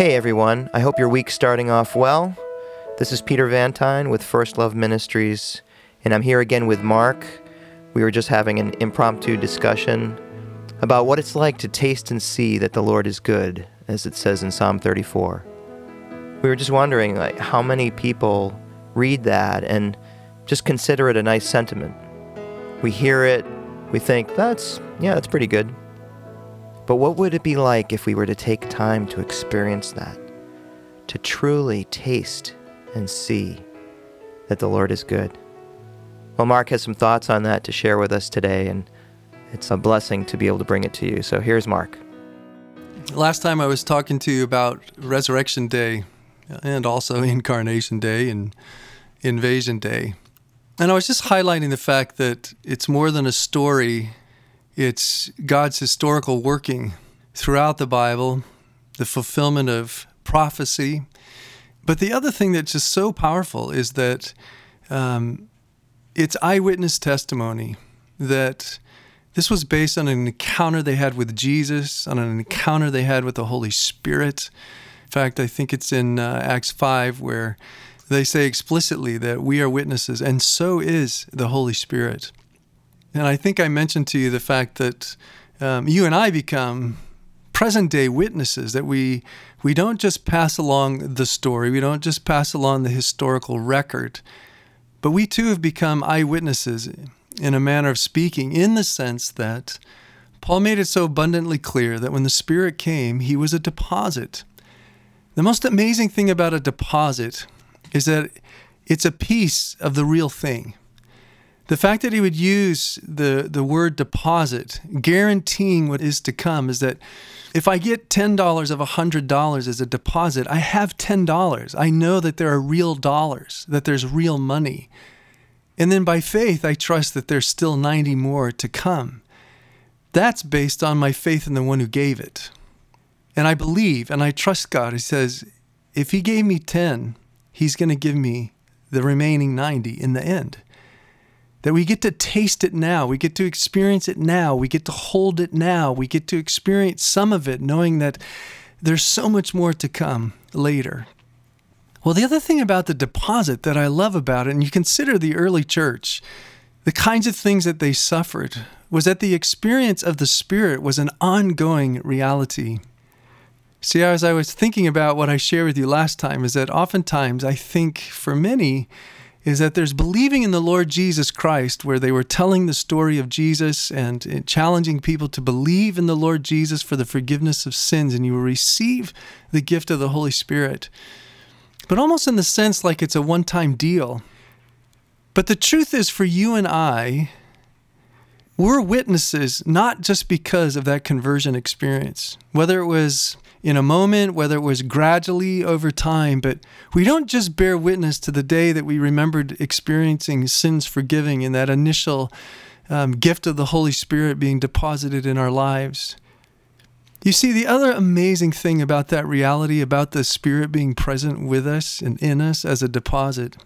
Hey everyone, I hope your week's starting off well. This is Peter Vantine with First Love Ministries, and I'm here again with Mark. We were just having an impromptu discussion about what it's like to taste and see that the Lord is good, as it says in Psalm 34. We were just wondering like how many people read that and just consider it a nice sentiment. We hear it, we think that's yeah, that's pretty good. But what would it be like if we were to take time to experience that? To truly taste and see that the Lord is good? Well, Mark has some thoughts on that to share with us today, and it's a blessing to be able to bring it to you. So here's Mark. Last time I was talking to you about Resurrection Day and also Incarnation Day and Invasion Day. And I was just highlighting the fact that it's more than a story it's God's historical working throughout the Bible, the fulfillment of prophecy. But the other thing that's just so powerful is that um, it's eyewitness testimony that this was based on an encounter they had with Jesus, on an encounter they had with the Holy Spirit. In fact, I think it's in uh, Acts 5 where they say explicitly that we are witnesses, and so is the Holy Spirit. And I think I mentioned to you the fact that um, you and I become present day witnesses, that we, we don't just pass along the story, we don't just pass along the historical record, but we too have become eyewitnesses in a manner of speaking, in the sense that Paul made it so abundantly clear that when the Spirit came, he was a deposit. The most amazing thing about a deposit is that it's a piece of the real thing. The fact that he would use the, the word deposit, guaranteeing what is to come, is that if I get $10 of $100 as a deposit, I have $10. I know that there are real dollars, that there's real money. And then by faith, I trust that there's still 90 more to come. That's based on my faith in the one who gave it. And I believe and I trust God. He says, if He gave me 10, He's going to give me the remaining 90 in the end that we get to taste it now. We get to experience it now. We get to hold it now. We get to experience some of it, knowing that there's so much more to come later. Well, the other thing about the deposit that I love about it, and you consider the early church, the kinds of things that they suffered, was that the experience of the Spirit was an ongoing reality. See, as I was thinking about what I shared with you last time, is that oftentimes I think for many, is that there's believing in the Lord Jesus Christ, where they were telling the story of Jesus and uh, challenging people to believe in the Lord Jesus for the forgiveness of sins, and you will receive the gift of the Holy Spirit. But almost in the sense like it's a one time deal. But the truth is, for you and I, we're witnesses not just because of that conversion experience, whether it was in a moment, whether it was gradually over time, but we don't just bear witness to the day that we remembered experiencing sins forgiving and that initial um, gift of the Holy Spirit being deposited in our lives. You see, the other amazing thing about that reality, about the Spirit being present with us and in us as a deposit,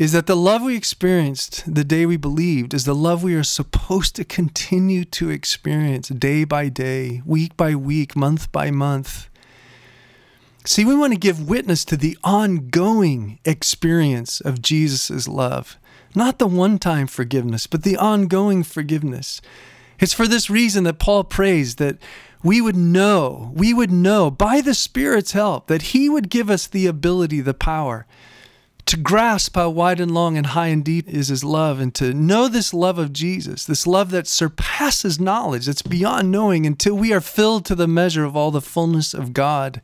is that the love we experienced the day we believed is the love we are supposed to continue to experience day by day, week by week, month by month. See, we want to give witness to the ongoing experience of Jesus' love, not the one time forgiveness, but the ongoing forgiveness. It's for this reason that Paul prays that we would know, we would know by the Spirit's help that He would give us the ability, the power to grasp how wide and long and high and deep is his love and to know this love of Jesus, this love that surpasses knowledge, that's beyond knowing until we are filled to the measure of all the fullness of God.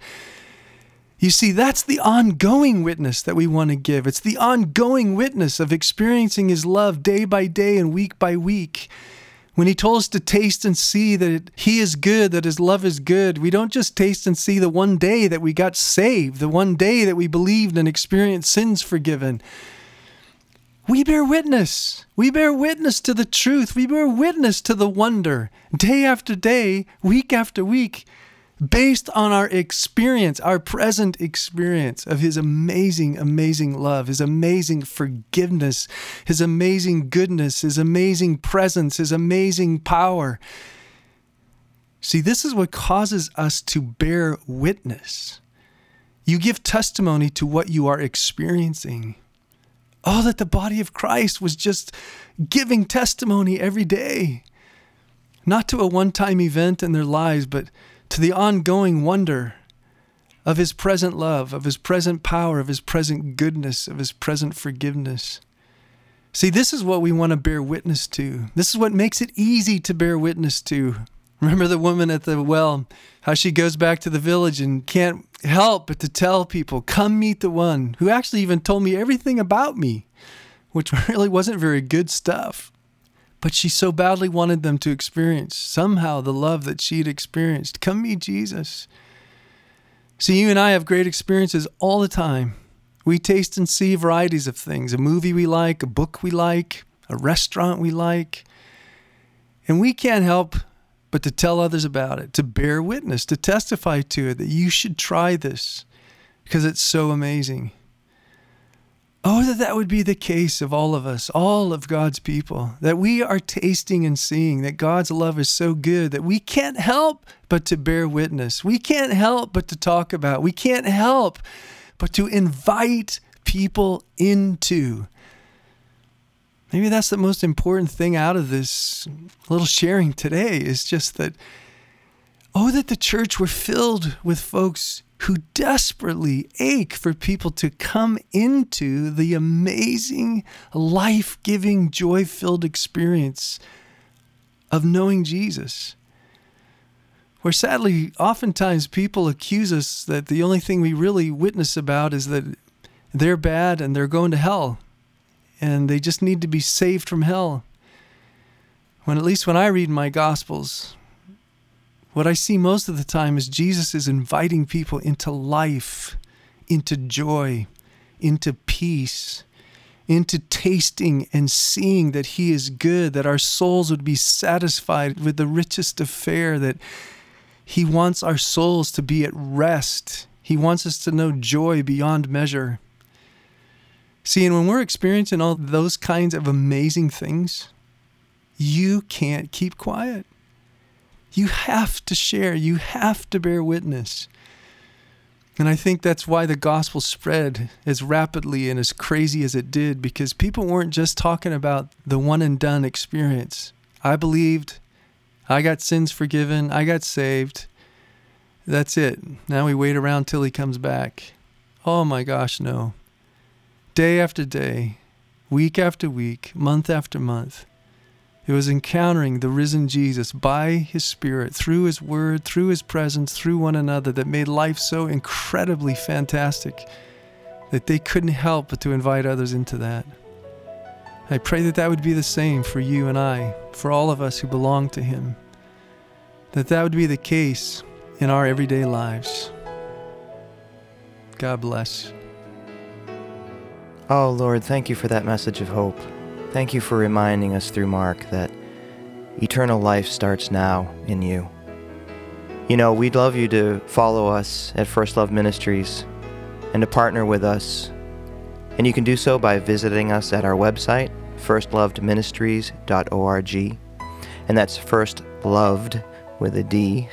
You see, that's the ongoing witness that we want to give. It's the ongoing witness of experiencing his love day by day and week by week. When he told us to taste and see that he is good, that his love is good, we don't just taste and see the one day that we got saved, the one day that we believed and experienced sins forgiven. We bear witness. We bear witness to the truth. We bear witness to the wonder day after day, week after week based on our experience, our present experience of His amazing, amazing love, His amazing forgiveness, His amazing goodness, His amazing presence, His amazing power. See, this is what causes us to bear witness. You give testimony to what you are experiencing. Oh, that the body of Christ was just giving testimony every day, not to a one time event in their lives, but to the ongoing wonder of His present love, of His present power, of His present goodness, of His present forgiveness. See, this is what we want to bear witness to. This is what makes it easy to bear witness to. Remember the woman at the well, how she goes back to the village and can't help but to tell people, come meet the one who actually even told me everything about me, which really wasn't very good stuff. But she so badly wanted them to experience somehow the love that she'd experienced. Come meet Jesus. See, you and I have great experiences all the time. We taste and see varieties of things a movie we like, a book we like, a restaurant we like. And we can't help but to tell others about it, to bear witness, to testify to it that you should try this because it's so amazing. Oh, that that would be the case of all of us, all of God's people, that we are tasting and seeing that God's love is so good that we can't help but to bear witness. We can't help but to talk about. We can't help but to invite people into. Maybe that's the most important thing out of this little sharing today is just that, oh, that the church were filled with folks who desperately ache for people to come into the amazing, life giving, joy filled experience of knowing Jesus where sadly, oftentimes people accuse us that the only thing we really witness about is that they're bad and they're going to hell and they just need to be saved from hell. When at least when I read my Gospels, what I see most of the time is Jesus is inviting people into life, into joy, into peace, into tasting and seeing that He is good, that our souls would be satisfied with the richest of fare, that he wants our souls to be at rest. He wants us to know joy beyond measure. See, and when we're experiencing all those kinds of amazing things, you can't keep quiet. You have to share, you have to bear witness. And I think that's why the gospel spread as rapidly and as crazy as it did, because people weren't just talking about the one and done experience. I believed, I got sins forgiven. I got saved. That's it. Now we wait around till he comes back. Oh my gosh, no. Day after day, week after week, month after month, it was encountering the risen Jesus by his Spirit, through his word, through his presence, through one another, that made life so incredibly fantastic that they couldn't help but to invite others into that. I pray that that would be the same for you and I, for all of us who belong to Him. That that would be the case in our everyday lives. God bless. Oh, Lord, thank you for that message of hope. Thank you for reminding us through Mark that eternal life starts now in you. You know, we'd love you to follow us at First Love Ministries and to partner with us and you can do so by visiting us at our website, firstlovedministries.org. And that's first loved with a D.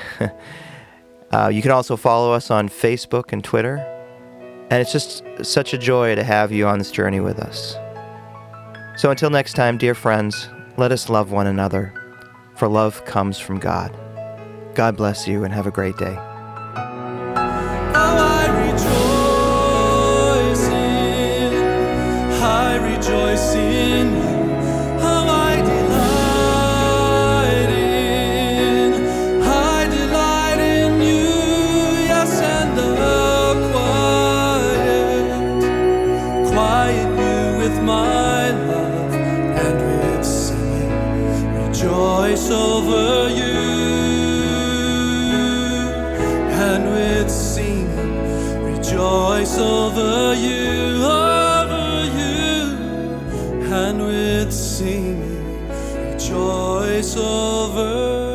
uh, you can also follow us on Facebook and Twitter. And it's just such a joy to have you on this journey with us. So until next time, dear friends, let us love one another, for love comes from God. God bless you and have a great day. Over you, and with singing rejoice over you, over you. And with singing rejoice over